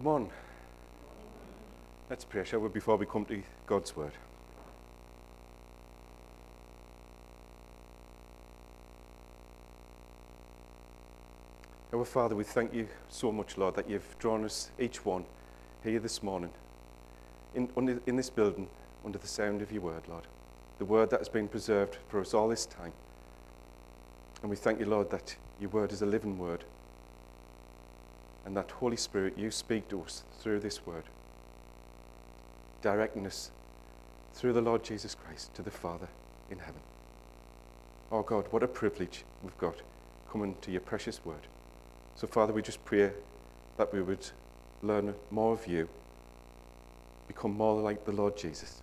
Come on. Let's pray, shall we, before we come to God's word. Our Father, we thank you so much, Lord, that you've drawn us, each one, here this morning, in, under, in this building, under the sound of your word, Lord. The word that has been preserved for us all this time. And we thank you, Lord, that your word is a living word. And that, Holy Spirit, you speak to us through this word, directing us through the Lord Jesus Christ to the Father in heaven. Oh God, what a privilege we've got coming to your precious word. So, Father, we just pray that we would learn more of you, become more like the Lord Jesus.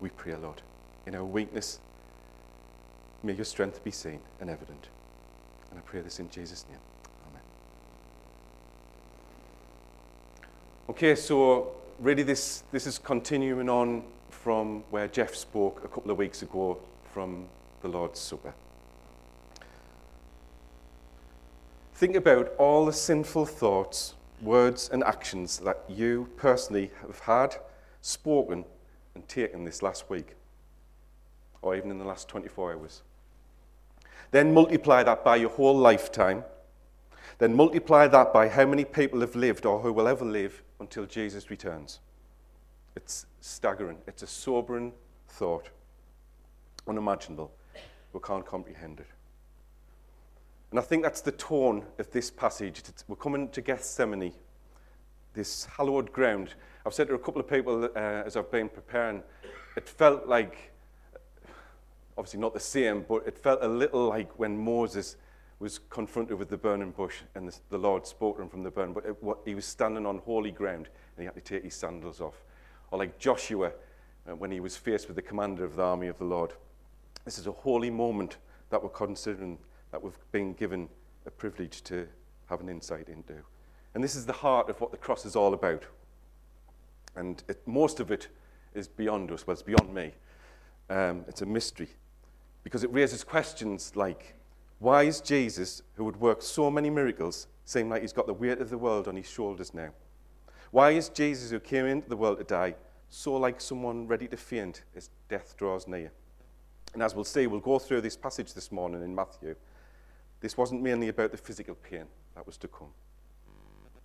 We pray, Lord, in our weakness, may your strength be seen and evident. And I pray this in Jesus' name. Okay, so really this, this is continuing on from where Jeff spoke a couple of weeks ago from the Lord's Supper. Think about all the sinful thoughts, words, and actions that you personally have had, spoken, and taken this last week, or even in the last 24 hours. Then multiply that by your whole lifetime. Then multiply that by how many people have lived or who will ever live until Jesus returns. It's staggering. It's a sobering thought, unimaginable. We can't comprehend it. And I think that's the tone of this passage. We're coming to Gethsemane, this hallowed ground. I've said to a couple of people uh, as I've been preparing, it felt like, obviously not the same, but it felt a little like when Moses was confronted with the burning bush and the, the Lord spoke to him from the burn, but it, what, he was standing on holy ground and he had to take his sandals off. Or like Joshua uh, when he was faced with the commander of the army of the Lord. This is a holy moment that we're considering that we've been given a privilege to have an insight into. And this is the heart of what the cross is all about. And it, most of it is beyond us, well, it's beyond me. Um, it's a mystery because it raises questions like why is Jesus, who would work so many miracles, seem like he's got the weight of the world on his shoulders now? Why is Jesus, who came into the world to die, so like someone ready to faint as death draws near? And as we'll see, we'll go through this passage this morning in Matthew. This wasn't mainly about the physical pain that was to come.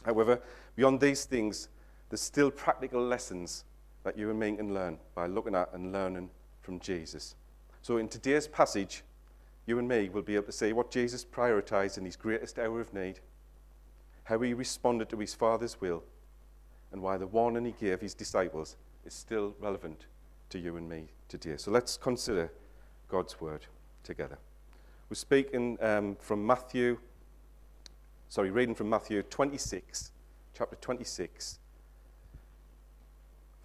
However, beyond these things, there's still practical lessons that you and me can learn by looking at and learning from Jesus. So, in today's passage, you and me will be able to see what Jesus prioritized in his greatest hour of need, how he responded to his Father's will, and why the warning he gave his disciples is still relevant to you and me today. So, let's consider God's word together. We're speaking um, from Matthew, sorry, reading from Matthew 26, chapter 26,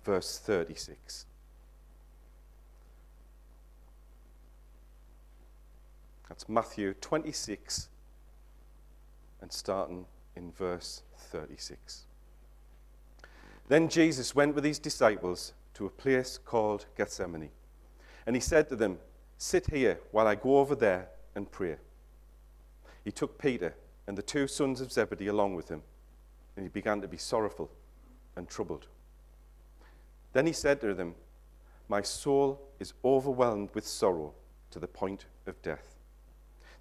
verse 36. That's Matthew 26 and starting in verse 36. Then Jesus went with his disciples to a place called Gethsemane. And he said to them, Sit here while I go over there and pray. He took Peter and the two sons of Zebedee along with him, and he began to be sorrowful and troubled. Then he said to them, My soul is overwhelmed with sorrow to the point of death.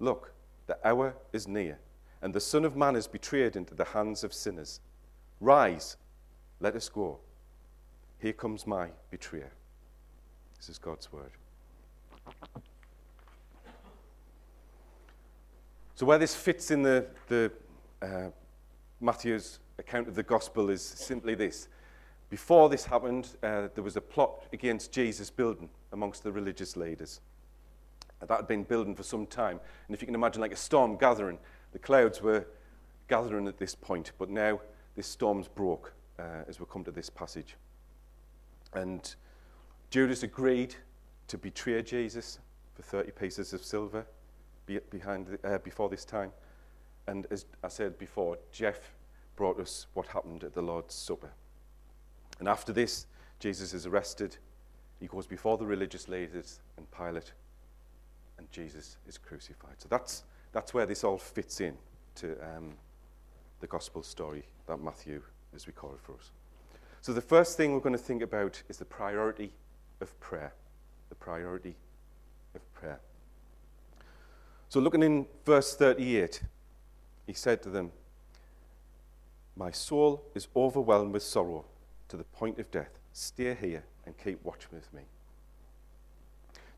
Look, the hour is near, and the Son of Man is betrayed into the hands of sinners. Rise, let us go. Here comes my betrayer. This is God's word. So, where this fits in the, the uh, Matthew's account of the gospel is simply this. Before this happened, uh, there was a plot against Jesus' building amongst the religious leaders. That had been building for some time. And if you can imagine, like a storm gathering, the clouds were gathering at this point, but now this storm's broke uh, as we come to this passage. And Judas agreed to betray Jesus for 30 pieces of silver behind, uh, before this time. And as I said before, Jeff brought us what happened at the Lord's Supper. And after this, Jesus is arrested. He goes before the religious leaders and Pilate, and Jesus is crucified. So that's, that's where this all fits in to um, the gospel story that Matthew has recorded for us. So the first thing we're going to think about is the priority of prayer. The priority of prayer. So looking in verse 38, he said to them, My soul is overwhelmed with sorrow to the point of death. Stay here and keep watch with me.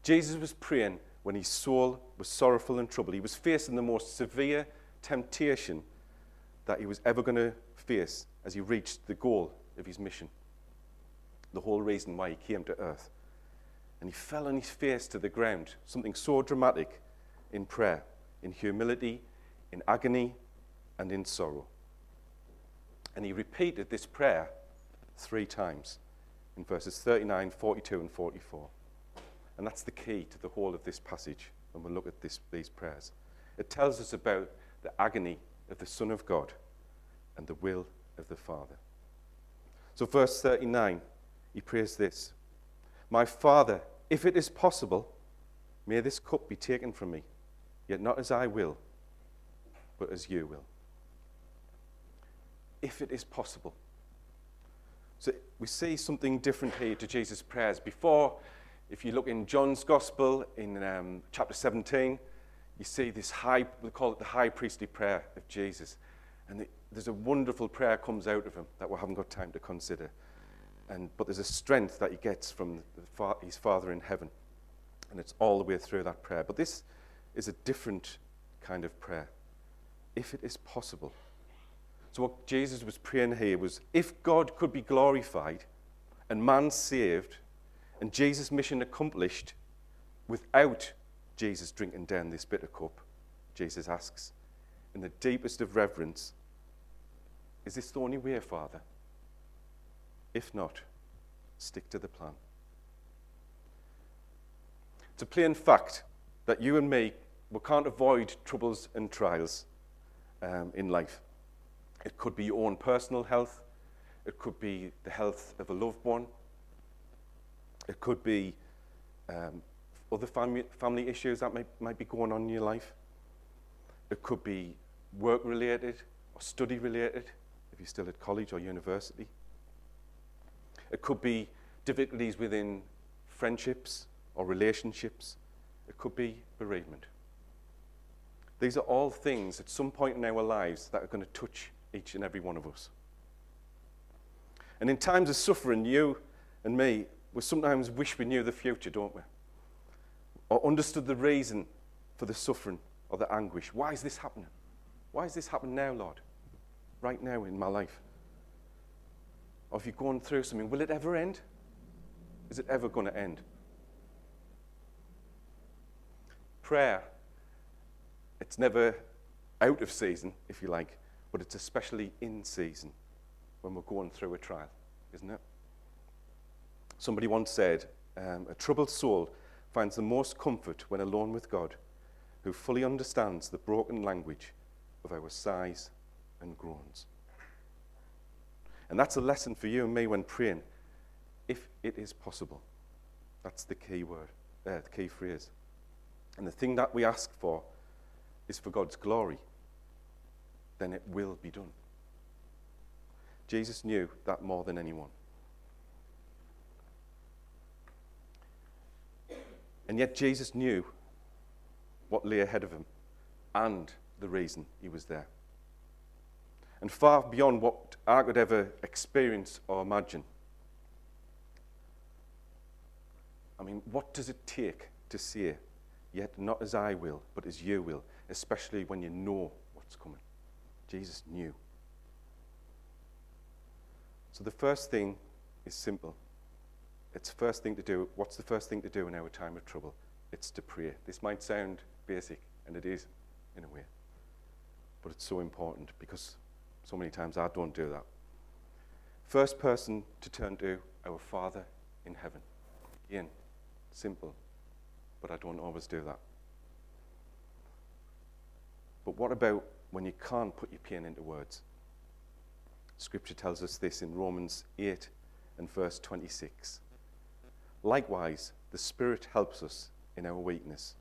Jesus was praying when his soul was sorrowful and troubled. He was facing the most severe temptation that he was ever going to face as he reached the goal of his mission, the whole reason why he came to earth. And he fell on his face to the ground, something so dramatic in prayer, in humility, in agony, and in sorrow. And he repeated this prayer three times in verses 39, 42, and 44. And that's the key to the whole of this passage when we look at this, these prayers. It tells us about the agony of the Son of God and the will of the Father. So, verse 39, he prays this My Father, if it is possible, may this cup be taken from me, yet not as I will, but as you will. If it is possible. So we see something different here to Jesus' prayers. Before, if you look in John's Gospel in um, chapter 17, you see this high, we call it the high priestly prayer of Jesus. And the, there's a wonderful prayer comes out of him that we haven't got time to consider. And, but there's a strength that he gets from his Father in heaven. And it's all the way through that prayer. But this is a different kind of prayer. If it is possible. So, what Jesus was praying here was if God could be glorified and man saved and Jesus' mission accomplished without Jesus drinking down this bitter cup, Jesus asks, in the deepest of reverence, Is this the only way, Father? If not, stick to the plan. It's a plain fact that you and me, we can't avoid troubles and trials um, in life. It could be your own personal health. It could be the health of a loved one. It could be um, other family, family issues that might, might be going on in your life. It could be work related or study related if you're still at college or university. It could be difficulties within friendships or relationships. It could be bereavement. These are all things at some point in our lives that are going to touch each and every one of us. And in times of suffering, you and me, we sometimes wish we knew the future, don't we? Or understood the reason for the suffering or the anguish. Why is this happening? Why is this happening now, Lord? Right now in my life? Or if you're going through something, will it ever end? Is it ever going to end? Prayer, it's never out of season, if you like but it's especially in season when we're going through a trial, isn't it? Somebody once said, um, A troubled soul finds the most comfort when alone with God, who fully understands the broken language of our sighs and groans. And that's a lesson for you and me when praying, if it is possible. That's the key word, uh, the key phrase. And the thing that we ask for is for God's glory then it will be done. Jesus knew that more than anyone. And yet, Jesus knew what lay ahead of him and the reason he was there. And far beyond what I could ever experience or imagine. I mean, what does it take to say, Yet not as I will, but as you will, especially when you know what's coming? Jesus knew. So the first thing is simple. It's the first thing to do. What's the first thing to do in our time of trouble? It's to pray. This might sound basic, and it is in a way. But it's so important because so many times I don't do that. First person to turn to, our Father in heaven. Again, simple, but I don't always do that. But what about when you can't put your pain into words? Scripture tells us this in Romans 8 and verse 26. Likewise, the Spirit helps us in our weakness,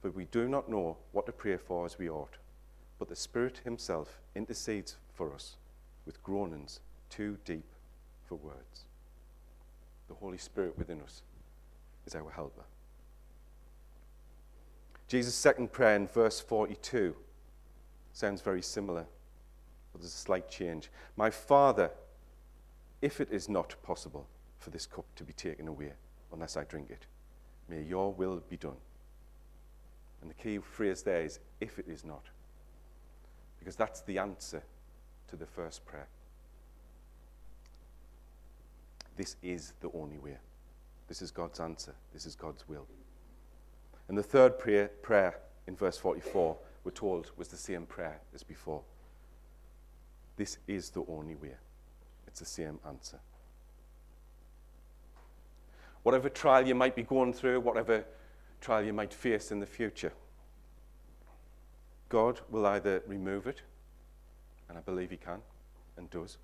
for we do not know what to pray for as we ought, but the Spirit Himself intercedes for us with groanings too deep for words. The Holy Spirit within us is our helper. Jesus' second prayer in verse 42 sounds very similar, but there's a slight change. My Father, if it is not possible for this cup to be taken away unless I drink it, may your will be done. And the key phrase there is, if it is not. Because that's the answer to the first prayer. This is the only way. This is God's answer. This is God's will. And the third prayer, prayer in verse 44, we're told, was the same prayer as before. This is the only way. It's the same answer. Whatever trial you might be going through, whatever trial you might face in the future, God will either remove it, and I believe He can and does,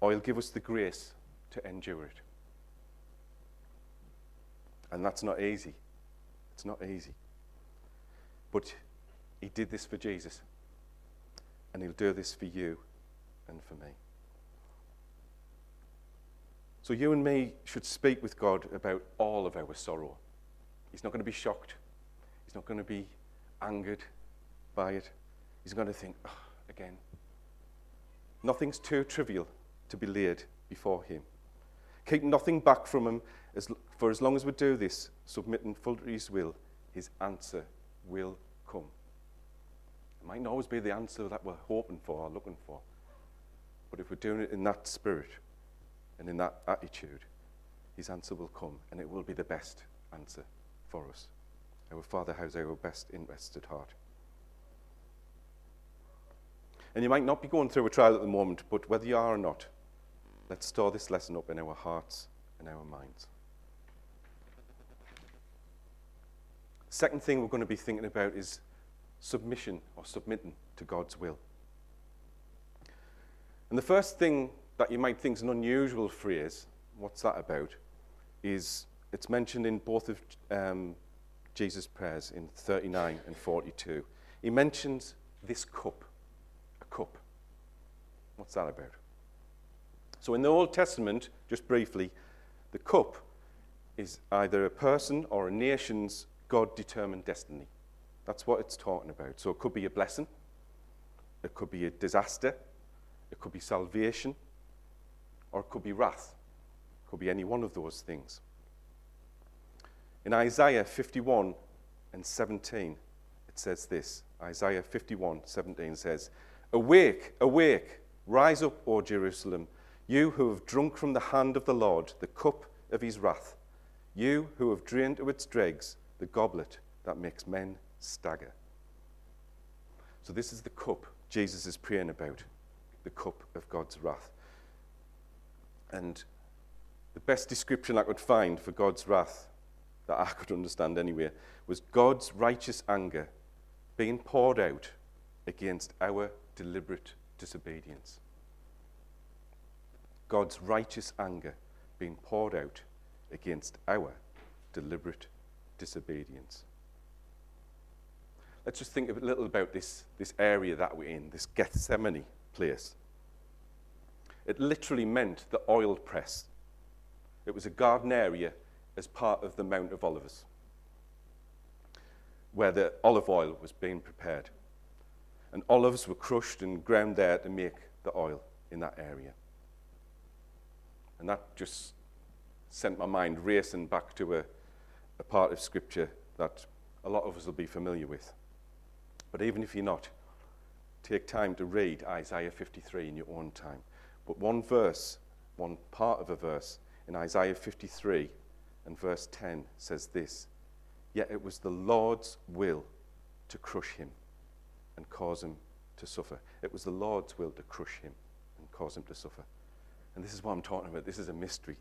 or He'll give us the grace to endure it. And that's not easy. It's not easy. But He did this for Jesus. And He'll do this for you and for me. So you and me should speak with God about all of our sorrow. He's not going to be shocked. He's not going to be angered by it. He's going to think, oh, again. Nothing's too trivial to be laid before Him. Keep nothing back from Him as, for as long as we do this, submitting full to His will, His answer will come. It might not always be the answer that we're hoping for or looking for, but if we're doing it in that spirit and in that attitude, His answer will come and it will be the best answer for us. Our Father has our best interest at heart. And you might not be going through a trial at the moment, but whether you are or not, let's store this lesson up in our hearts and our minds. Second thing we're going to be thinking about is submission or submitting to God's will. And the first thing that you might think is an unusual phrase, what's that about, is it's mentioned in both of um, Jesus' prayers in 39 and 42. He mentions this cup, a cup. What's that about? So in the Old Testament, just briefly, the cup is either a person or a nation's God determined destiny. That's what it's talking about. So it could be a blessing, it could be a disaster, it could be salvation, or it could be wrath. It could be any one of those things. In Isaiah 51 and 17, it says this Isaiah 51 17 says, Awake, awake, rise up, O Jerusalem, you who have drunk from the hand of the Lord the cup of his wrath, you who have drained to its dregs the goblet that makes men stagger. So, this is the cup Jesus is praying about the cup of God's wrath. And the best description I could find for God's wrath, that I could understand anyway, was God's righteous anger being poured out against our deliberate disobedience. God's righteous anger being poured out against our deliberate disobedience. Let's just think a little about this, this area that we're in, this Gethsemane place. It literally meant the oil press. It was a garden area as part of the Mount of Olives, where the olive oil was being prepared. And olives were crushed and ground there to make the oil in that area. And that just sent my mind racing back to a, a part of Scripture that a lot of us will be familiar with. But even if you're not, take time to read Isaiah 53 in your own time. But one verse, one part of a verse in Isaiah 53 and verse 10 says this Yet it was the Lord's will to crush him and cause him to suffer. It was the Lord's will to crush him and cause him to suffer. And this is what I'm talking about. This is a mystery.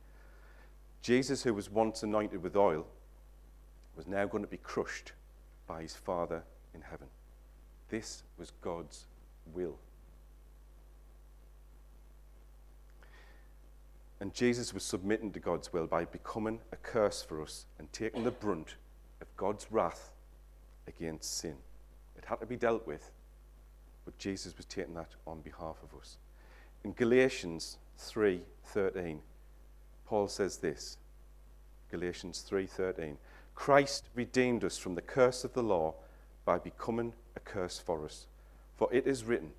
Jesus, who was once anointed with oil, was now going to be crushed by his Father in heaven. This was God's will. And Jesus was submitting to God's will by becoming a curse for us and taking the brunt of God's wrath against sin. It had to be dealt with, but Jesus was taking that on behalf of us. In Galatians 3:13, Paul says this. Galatians 3:13, Christ redeemed us from the curse of the law by becoming a curse for us. For it is written,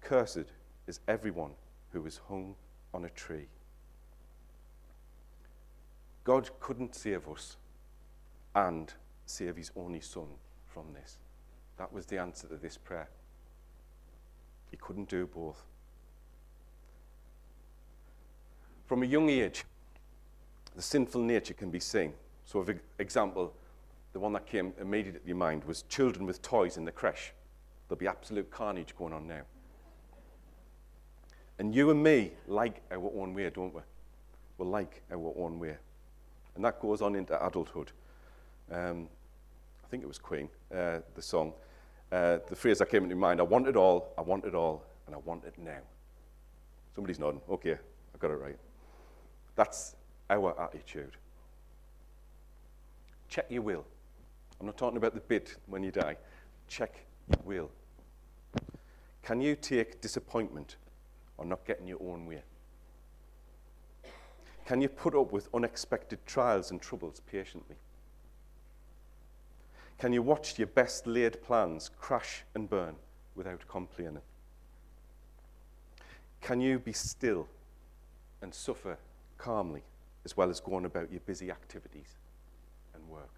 Cursed is everyone who is hung on a tree. God couldn't save us and save his only son from this. That was the answer to this prayer. He couldn't do both. From a young age, the sinful nature can be seen. So, for example, the one that came immediately to mind was children with toys in the creche. There'll be absolute carnage going on now. And you and me like our own way, don't we? We like our own way. And that goes on into adulthood. Um, I think it was Queen, uh, the song. Uh, the phrase that came into mind I want it all, I want it all, and I want it now. Somebody's nodding. Okay, I got it right. That's our attitude. Check your will. I'm not talking about the bit when you die. Check your will. Can you take disappointment or not getting your own way? Can you put up with unexpected trials and troubles patiently? Can you watch your best laid plans crash and burn without complaining? Can you be still and suffer calmly as well as going about your busy activities and work?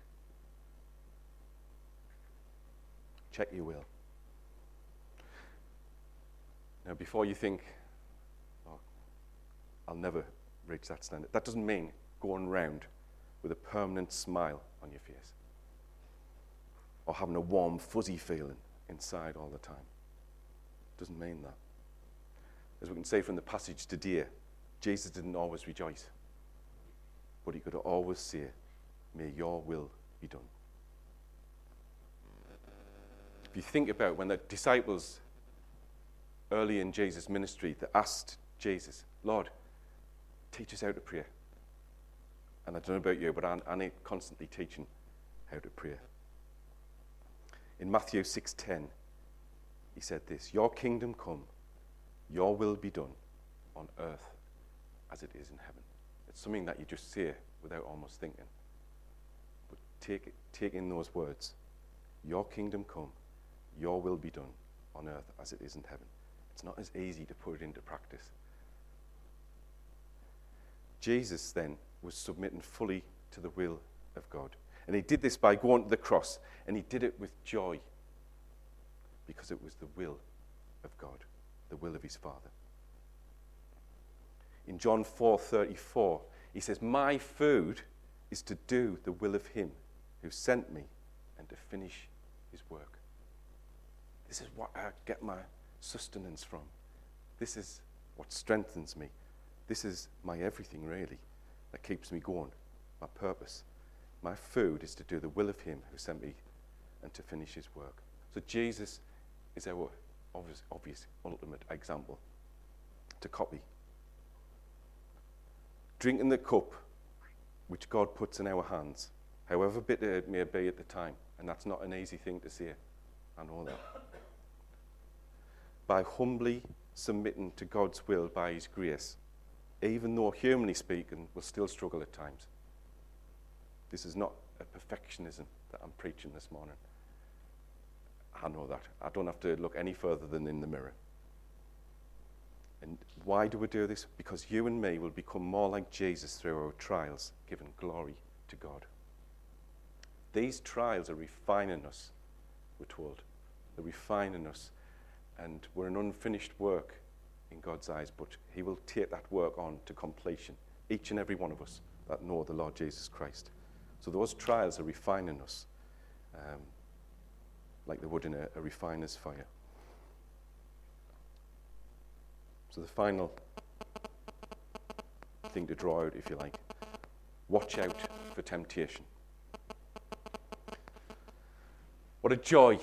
Check your will. Now, before you think, oh, I'll never reach that standard. That doesn't mean going round with a permanent smile on your face or having a warm, fuzzy feeling inside all the time. Doesn't mean that. As we can see from the passage today, Jesus didn't always rejoice, but he could always say, May your will be done. If you think about when the disciples early in Jesus' ministry, they asked Jesus, Lord, teach us how to pray. And I don't know about you, but I, I need constantly teaching how to pray. In Matthew 6:10, he said this, "Your kingdom come, your will be done on earth as it is in heaven." It's something that you just say without almost thinking. But take, take in those words, "Your kingdom come, your will be done on earth as it is in heaven." It's not as easy to put it into practice. Jesus then was submitting fully to the will of God. And he did this by going to the cross, and he did it with joy because it was the will of God, the will of his Father. In John 4:34, he says, "My food is to do the will of him who sent me and to finish his work." This is what I get my sustenance from. This is what strengthens me. This is my everything, really, that keeps me going, my purpose. My food is to do the will of Him who sent me and to finish His work. So Jesus is our obvious, obvious ultimate example to copy. Drinking the cup which God puts in our hands, however bitter it may be at the time, and that's not an easy thing to say, I know that. By humbly submitting to God's will by His grace, even though humanly speaking, we'll still struggle at times. This is not a perfectionism that I'm preaching this morning. I know that. I don't have to look any further than in the mirror. And why do we do this? Because you and me will become more like Jesus through our trials, giving glory to God. These trials are refining us, we're told. They're refining us. And we're an unfinished work in God's eyes, but He will take that work on to completion, each and every one of us that know the Lord Jesus Christ. So those trials are refining us um, like they would in a, a refiner's fire. So the final thing to draw out, if you like, watch out for temptation. What a joy,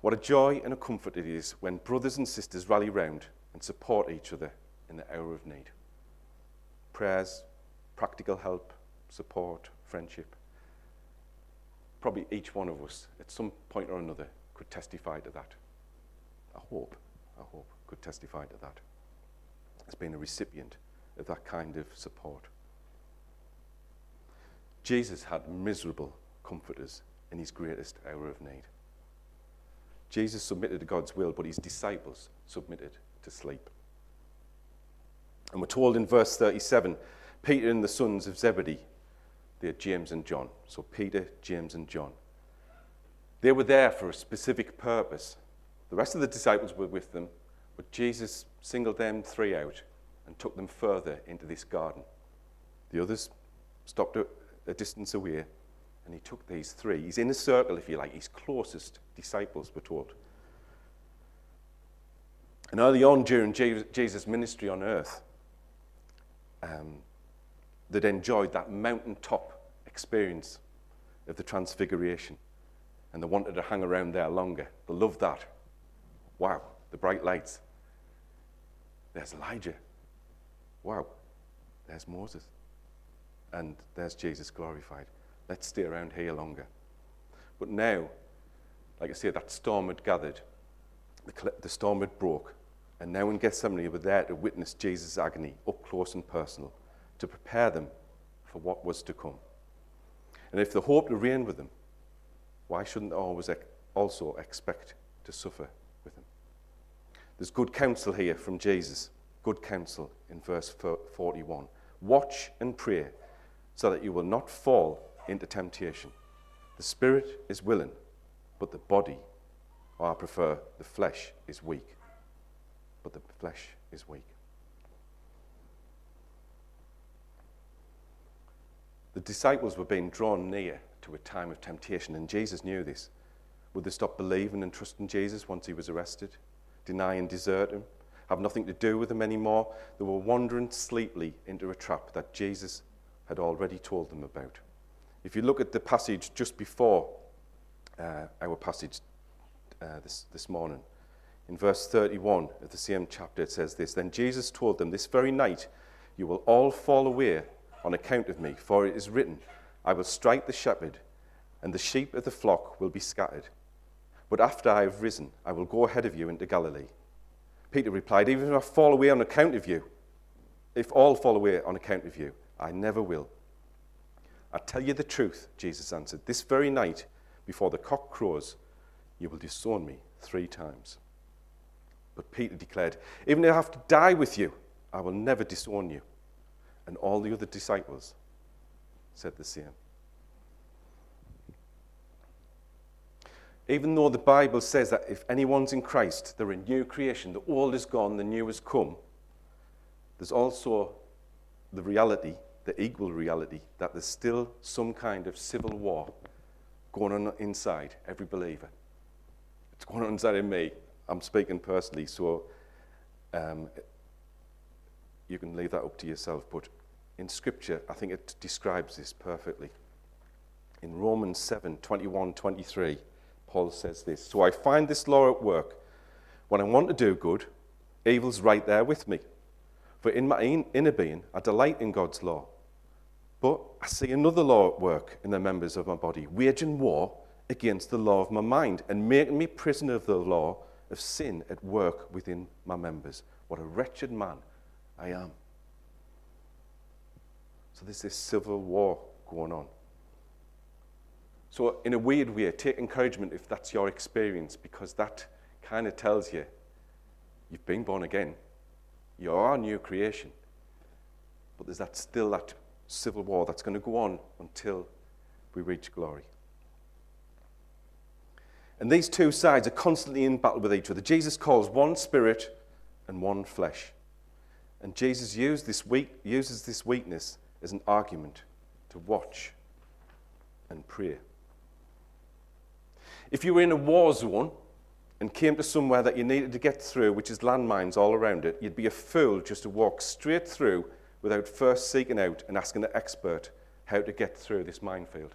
what a joy and a comfort it is when brothers and sisters rally round and support each other in the hour of need. Prayers, practical help, support, friendship. Probably each one of us, at some point or another, could testify to that. I hope, I hope, could testify to that has been a recipient of that kind of support. Jesus had miserable comforters in his greatest hour of need. Jesus submitted to God's will, but his disciples submitted to sleep. And we're told in verse 37 Peter and the sons of Zebedee, they're James and John. So Peter, James, and John. They were there for a specific purpose. The rest of the disciples were with them, but Jesus singled them three out and took them further into this garden. The others stopped a, a distance away, and he took these three. He's in a circle, if you like, his closest disciples, we're told. And early on during Jesus' ministry on earth, um, they'd enjoyed that mountaintop experience of the transfiguration. And they wanted to hang around there longer. They loved that. Wow, the bright lights. There's Elijah. Wow, there's Moses. And there's Jesus glorified. Let's stay around here longer. But now, like I say, that storm had gathered, the, the storm had broke, and now in Gethsemane, were there to witness Jesus' agony up close and personal, to prepare them for what was to come. And if the hope to reign with them, why shouldn't they always also expect to suffer with him? There's good counsel here from Jesus, good counsel in verse 41. Watch and pray so that you will not fall into temptation. The spirit is willing, but the body, I prefer, the flesh is weak. But the flesh is weak. The disciples were being drawn near to a time of temptation, and Jesus knew this. Would they stop believing and trusting Jesus once he was arrested? Deny and desert him? Have nothing to do with him anymore? They were wandering sleepily into a trap that Jesus had already told them about. If you look at the passage just before uh, our passage uh, this, this morning, in verse 31 of the same chapter, it says this Then Jesus told them, This very night you will all fall away on account of me, for it is written, I will strike the shepherd, and the sheep of the flock will be scattered. But after I have risen, I will go ahead of you into Galilee. Peter replied, Even if I fall away on account of you, if all fall away on account of you, I never will. I tell you the truth, Jesus answered. This very night, before the cock crows, you will disown me three times. But Peter declared, Even if I have to die with you, I will never disown you. And all the other disciples said the same. Even though the Bible says that if anyone's in Christ, they're a new creation, the old is gone, the new has come, there's also the reality, the equal reality, that there's still some kind of civil war going on inside every believer. It's on me. I'm speaking personally, so um, you can leave that up to yourself. But in Scripture, I think it describes this perfectly. In Romans 7 21 23, Paul says this So I find this law at work. When I want to do good, evil's right there with me. For in my inner being, I delight in God's law. But I see another law at work in the members of my body, waging war against the law of my mind and making me prisoner of the law of sin at work within my members. What a wretched man I am. So there's this civil war going on. So, in a weird way, take encouragement if that's your experience, because that kind of tells you you've been born again. You are a new creation. But there's that still that civil war that's going to go on until we reach glory. And these two sides are constantly in battle with each other. Jesus calls one spirit and one flesh. And Jesus this weak, uses this weakness as an argument to watch and pray. If you were in a war zone and came to somewhere that you needed to get through, which is landmines all around it, you'd be a fool just to walk straight through without first seeking out and asking an expert how to get through this minefield.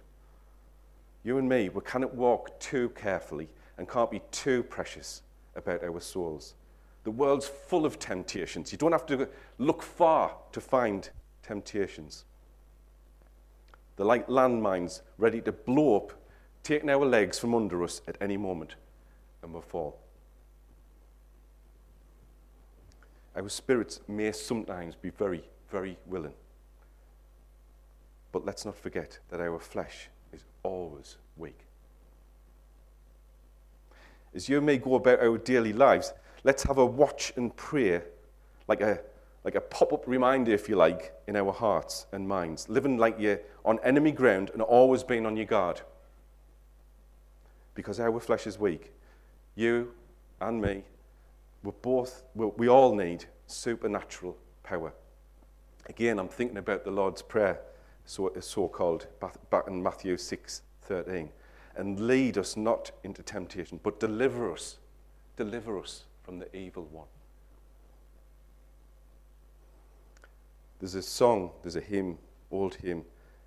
You and me, we cannot walk too carefully and can't be too precious about our souls. The world's full of temptations. You don't have to look far to find temptations. They're like landmines ready to blow up, taking our legs from under us at any moment, and we'll fall. Our spirits may sometimes be very, very willing. But let's not forget that our flesh is always weak. As you may go about our daily lives, let's have a watch and pray like a, like a pop up reminder, if you like, in our hearts and minds, living like you're on enemy ground and always being on your guard. Because our flesh is weak. You and me, we both, we all need supernatural power. Again, I'm thinking about the Lord's Prayer so, so called, back in Matthew 6 13. And lead us not into temptation, but deliver us, deliver us from the evil one. There's a song, there's a hymn, old hymn,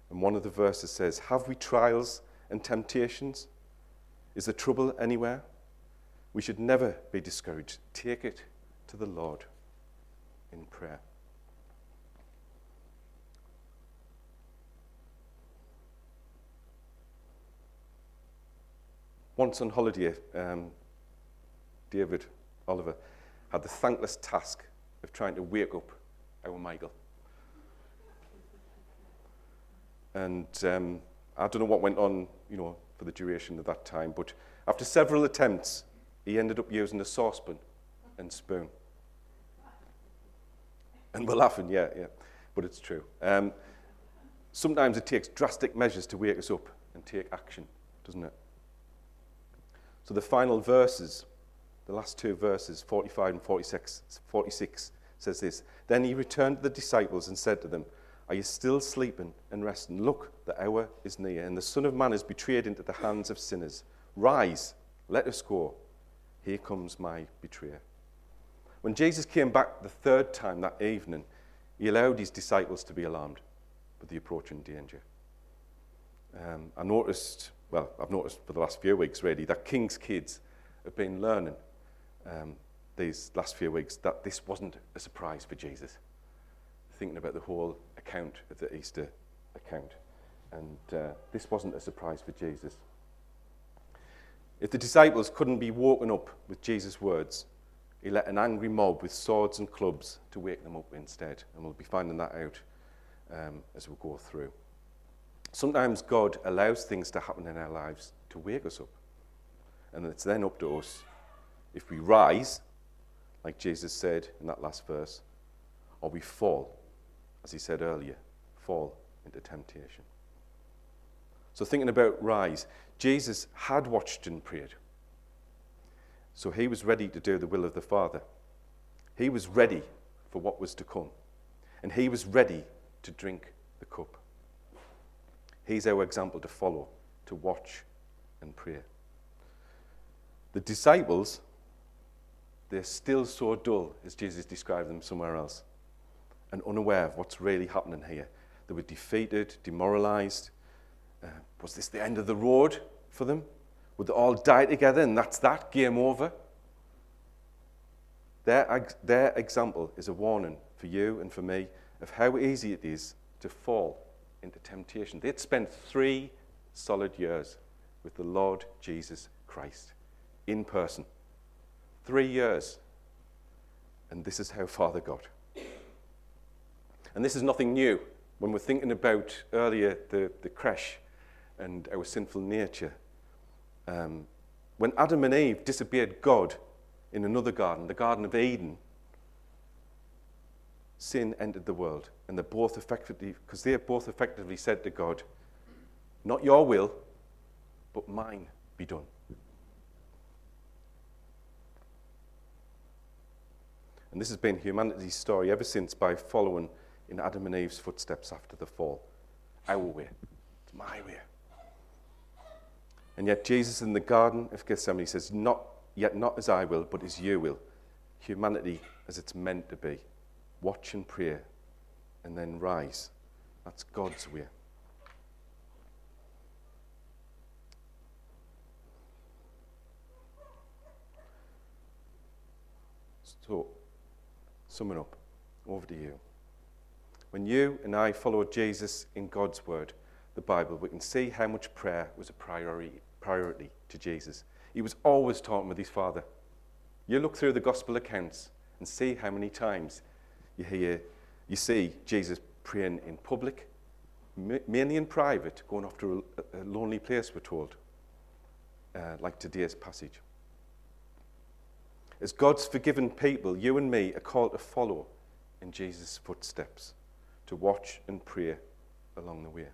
and one of the verses says, Have we trials and temptations? Is there trouble anywhere? We should never be discouraged. Take it to the Lord in prayer. Once on holiday, um, David Oliver had the thankless task of trying to wake up our Michael. And um, I don't know what went on, you know, for the duration of that time, but after several attempts, he ended up using a saucepan and spoon. And we're laughing, yeah, yeah, but it's true. Um, sometimes it takes drastic measures to wake us up and take action, doesn't it? So the final verses, the last two verses, 45 and 46, 46 says this Then he returned to the disciples and said to them, Are you still sleeping and resting? Look, the hour is near, and the Son of Man is betrayed into the hands of sinners. Rise, let us go. Here comes my betrayer. When Jesus came back the third time that evening, he allowed his disciples to be alarmed with the approaching danger. Um, I noticed well, I've noticed for the last few weeks really, that King's kids have been learning um, these last few weeks that this wasn't a surprise for Jesus. Thinking about the whole account of the Easter account. And uh, this wasn't a surprise for Jesus. If the disciples couldn't be woken up with Jesus' words, he let an angry mob with swords and clubs to wake them up instead. And we'll be finding that out um, as we go through. Sometimes God allows things to happen in our lives to wake us up. And it's then up to us if we rise, like Jesus said in that last verse, or we fall, as he said earlier, fall into temptation. So, thinking about rise, Jesus had watched and prayed. So, he was ready to do the will of the Father. He was ready for what was to come. And he was ready to drink the cup. He's our example to follow, to watch and pray. The disciples, they're still so dull, as Jesus described them somewhere else, and unaware of what's really happening here. They were defeated, demoralized. Uh, was this the end of the road for them? Would they all die together and that's that? Game over? Their, their example is a warning for you and for me of how easy it is to fall into temptation. They'd spent three solid years with the Lord Jesus Christ in person. Three years. And this is how far they got. And this is nothing new. When we're thinking about earlier the, the crash and our sinful nature. Um, when Adam and Eve disobeyed God in another garden, the Garden of Eden, sin entered the world. And they both effectively, because they both effectively said to God, Not your will, but mine be done. And this has been humanity's story ever since by following in Adam and Eve's footsteps after the fall. Our way. It's my way. And yet Jesus in the Garden of Gethsemane says, not, Yet not as I will, but as you will. Humanity as it's meant to be. Watch and pray, and then rise. That's God's way. So, summing up, over to you. When you and I follow Jesus in God's Word, the Bible, we can see how much prayer was a priority to Jesus. He was always talking with his Father. You look through the Gospel accounts and see how many times you hear, you see Jesus praying in public, mainly in private, going off to a, a lonely place, we're told, uh, like today's passage. As God's forgiven people, you and me are called to follow in Jesus' footsteps, to watch and pray along the way.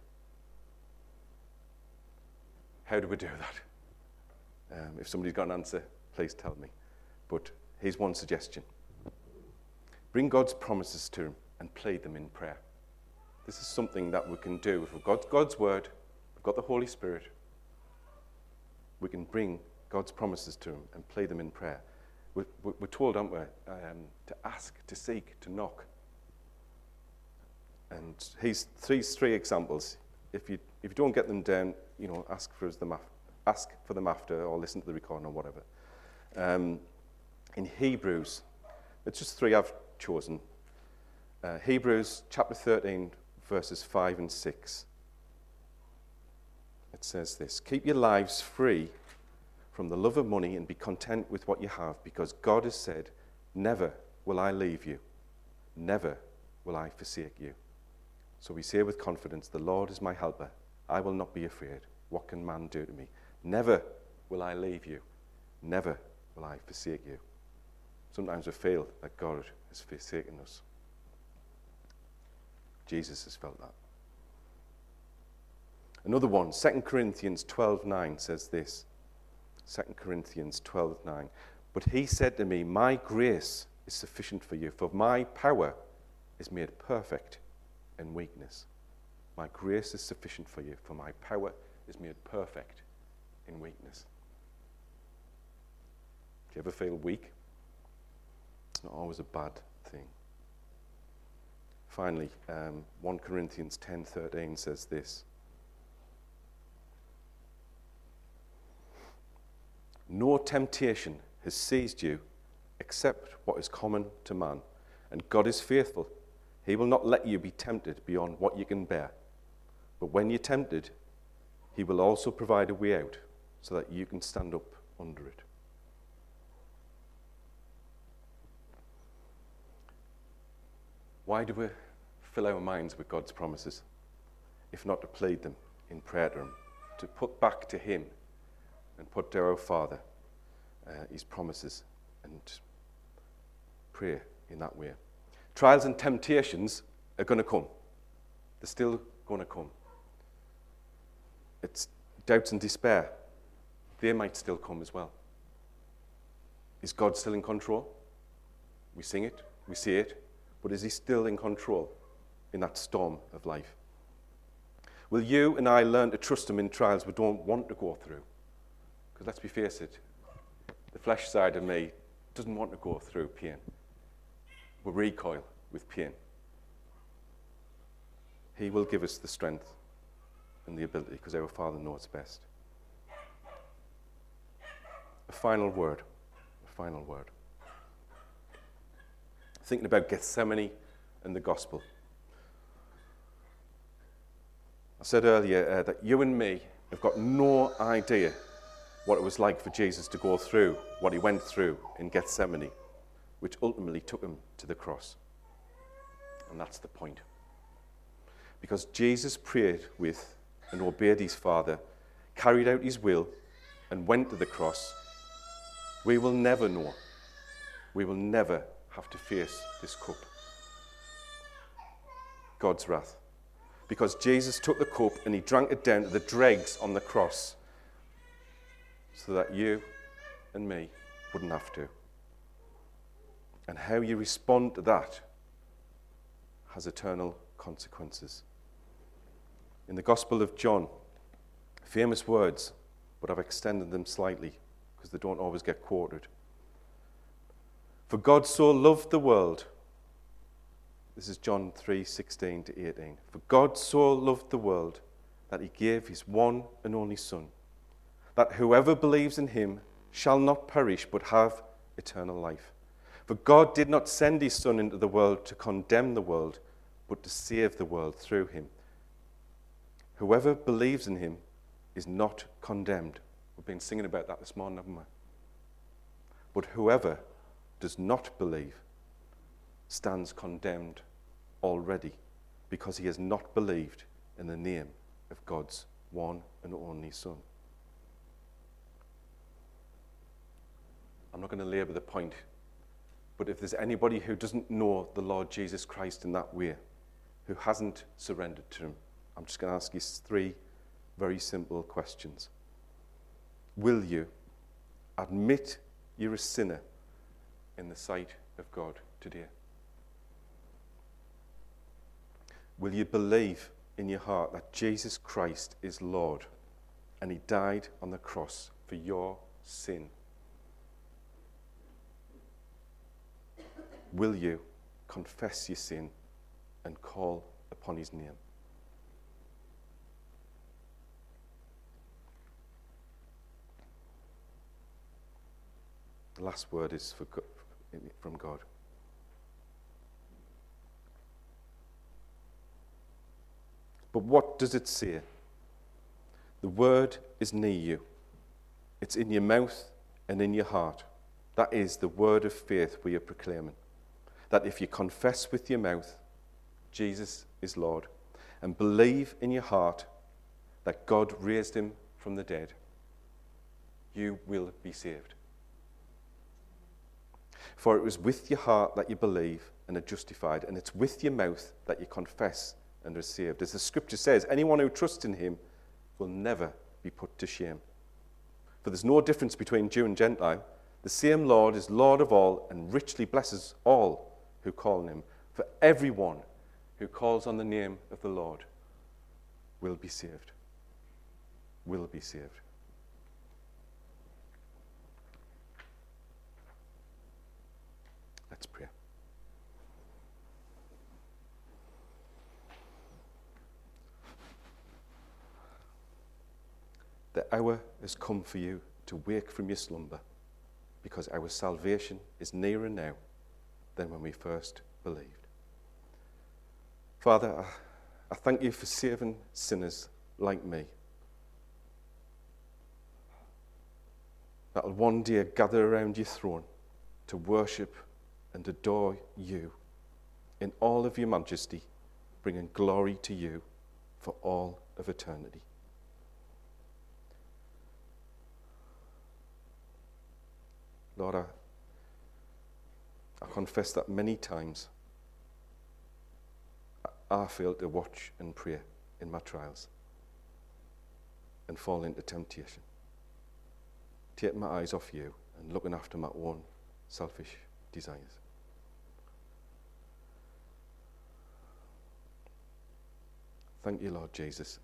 How do we do that? Um, if somebody's got an answer, please tell me. But here's one suggestion bring God's promises to Him and play them in prayer. This is something that we can do. If we've got God's Word, we've got the Holy Spirit, we can bring God's promises to Him and play them in prayer. We're, we're told, aren't we, um, to ask, to seek, to knock. And here's three, three examples. If you, if you don't get them down, you know, ask for, them after, ask for them after or listen to the recording or whatever. Um, in Hebrews, it's just three I've chosen. Uh, Hebrews chapter 13, verses 5 and 6. It says this Keep your lives free from the love of money and be content with what you have, because God has said, Never will I leave you, never will I forsake you. So we say with confidence, The Lord is my helper. I will not be afraid. What can man do to me? Never will I leave you, never will I forsake you. Sometimes we feel that God has forsaken us. Jesus has felt that. Another one, 2 Corinthians 12:9 says this. 2 Corinthians 12:9. But he said to me, "My grace is sufficient for you, for my power is made perfect in weakness." My grace is sufficient for you, for my power is made perfect in weakness. Do you ever feel weak? It's not always a bad thing. Finally, um, 1 Corinthians 10:13 says this. No temptation has seized you except what is common to man. And God is faithful. He will not let you be tempted beyond what you can bear. But when you're tempted, He will also provide a way out so that you can stand up under it. Why do we fill our minds with God's promises, if not to plead them in prayer to Him, to put back to Him and put to our Father uh, His promises and pray in that way. Trials and temptations are going to come. They're still going to come. It's doubts and despair. They might still come as well. Is God still in control? We sing it, we see it, but is He still in control in that storm of life? Will you and I learn to trust Him in trials we don't want to go through? Because let's be face it, the flesh side of me doesn't want to go through pain. We recoil with pain. He will give us the strength and the ability because our Father knows best. A final word. A final word. Thinking about Gethsemane and the gospel. I said earlier uh, that you and me have got no idea what it was like for Jesus to go through what he went through in Gethsemane, which ultimately took him to the cross. And that's the point. Because Jesus prayed with and obeyed his Father, carried out his will, and went to the cross, we will never know. We will never have to face this cup. God's wrath. Because Jesus took the cup and he drank it down to the dregs on the cross so that you and me wouldn't have to. And how you respond to that has eternal consequences. In the Gospel of John, famous words, but I've extended them slightly because they don't always get quoted. For God so loved the world. This is John 3 16 to 18. For God so loved the world that he gave his one and only Son, that whoever believes in him shall not perish but have eternal life. For God did not send his Son into the world to condemn the world, but to save the world through him. Whoever believes in him is not condemned. We've been singing about that this morning, haven't we? But whoever does not believe stands condemned already because he has not believed in the name of God's one and only Son. I'm not going to labour the point, but if there's anybody who doesn't know the Lord Jesus Christ in that way, who hasn't surrendered to him, I'm just going to ask you three very simple questions. Will you admit you're a sinner in the sight of God today? Will you believe in your heart that Jesus Christ is Lord and He died on the cross for your sin? Will you confess your sin and call upon His name? The last word is for, from God. But what does it say? The word is near you. It's in your mouth and in your heart. That is the word of faith we are proclaiming. That if you confess with your mouth Jesus is Lord and believe in your heart that God raised him from the dead, you will be saved. For it was with your heart that you believe and are justified, and it's with your mouth that you confess and are saved. As the scripture says, anyone who trusts in him will never be put to shame. For there's no difference between Jew and Gentile. The same Lord is Lord of all and richly blesses all who call on him. For everyone who calls on the name of the Lord will be saved. Will be saved. Let's pray. The hour has come for you to wake from your slumber because our salvation is nearer now than when we first believed. Father, I, thank you for saving sinners like me. That'll one day gather around your throne to worship and adore you in all of your majesty, bringing glory to you for all of eternity. Lord, I, I confess that many times I fail to watch and pray in my trials and fall into temptation. Take my eyes off you and looking after my own selfish desires. Thank you, Lord Jesus,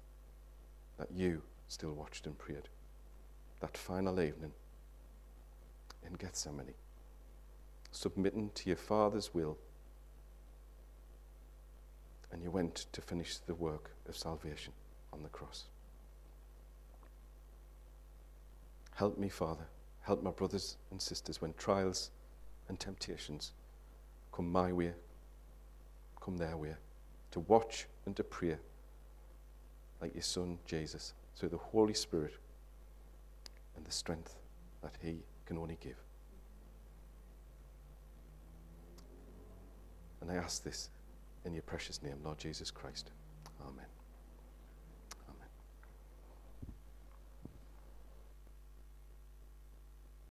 that you still watched and prayed. That final evening in Gethsemane, submitting to your Father's will, and you went to finish the work of salvation on the cross. Help me, Father. Help my brothers and sisters when trials and temptations come my way, come their way, to watch and to pray like your Son Jesus, through the Holy Spirit and the strength that He can only give. And I ask this in your precious name, Lord Jesus Christ. Amen.